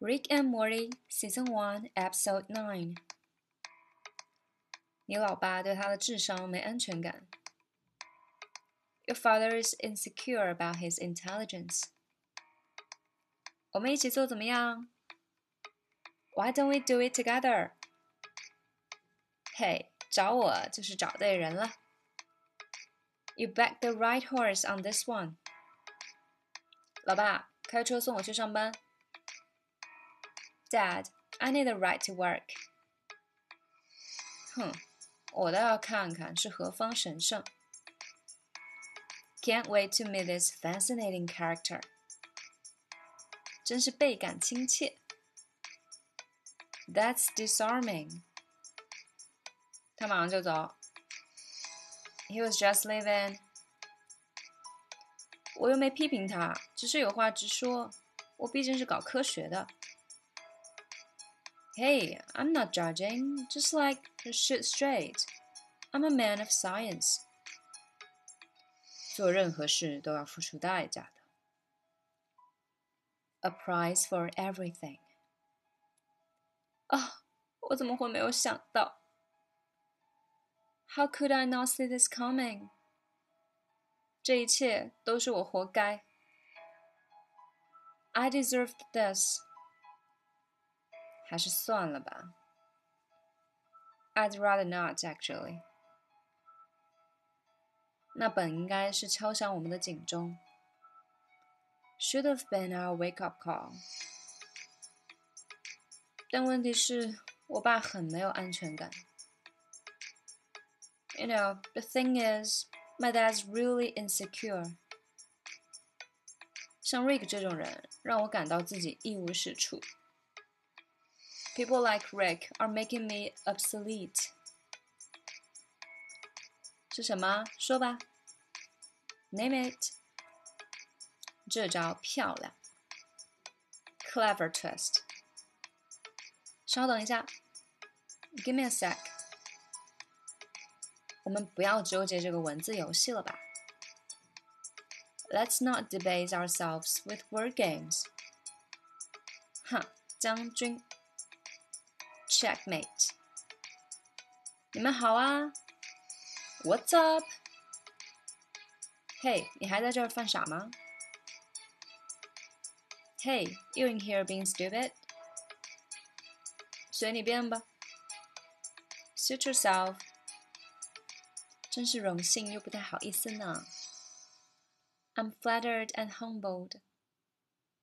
Rick and Morty Season One Episode Nine。你老爸对他的智商没安全感。Your father is insecure about his intelligence。我们一起做怎么样？Why don't we do it together？嘿，找我就是找对人了。You backed the right horse on this one。老爸，开车送我去上班。 Dad, I need a right to work. 哼，我倒要看看是何方神圣。Can't wait to meet this fascinating character. 真是倍感亲切。That's disarming. 他马上就走。He was just leaving. 我又没批评他，只是有话直说。我毕竟是搞科学的。 Hey, I'm not judging, just like shoot straight. I'm a man of science. 做任何事都要付出代价的。A price for everything. 啊，我怎么会没有想到？How could I not see this coming？这一切都是我活该。I deserved this. 还是算了吧。I'd rather not actually。那本应该是敲响我们的警钟。Should have been our wake-up call。但问题是我爸很没有安全感。You know, the thing is, my dad's really insecure. 像 Rick 这种人，让我感到自己一无是处。 People like Rick are making me obsolete. 是什么？说吧。Name it. 这招漂亮。Clever twist. 稍等一下。Give me a sec. 我们不要纠结这个文字游戏了吧。Let's not debase ourselves with word games. 哼，将军。 Checkmate！你们好啊，What's up？嘿，你还在这儿犯傻吗？Hey，you in here being stupid？随你便吧。Suit yourself。真是荣幸又不太好意思呢。I'm flattered and humbled。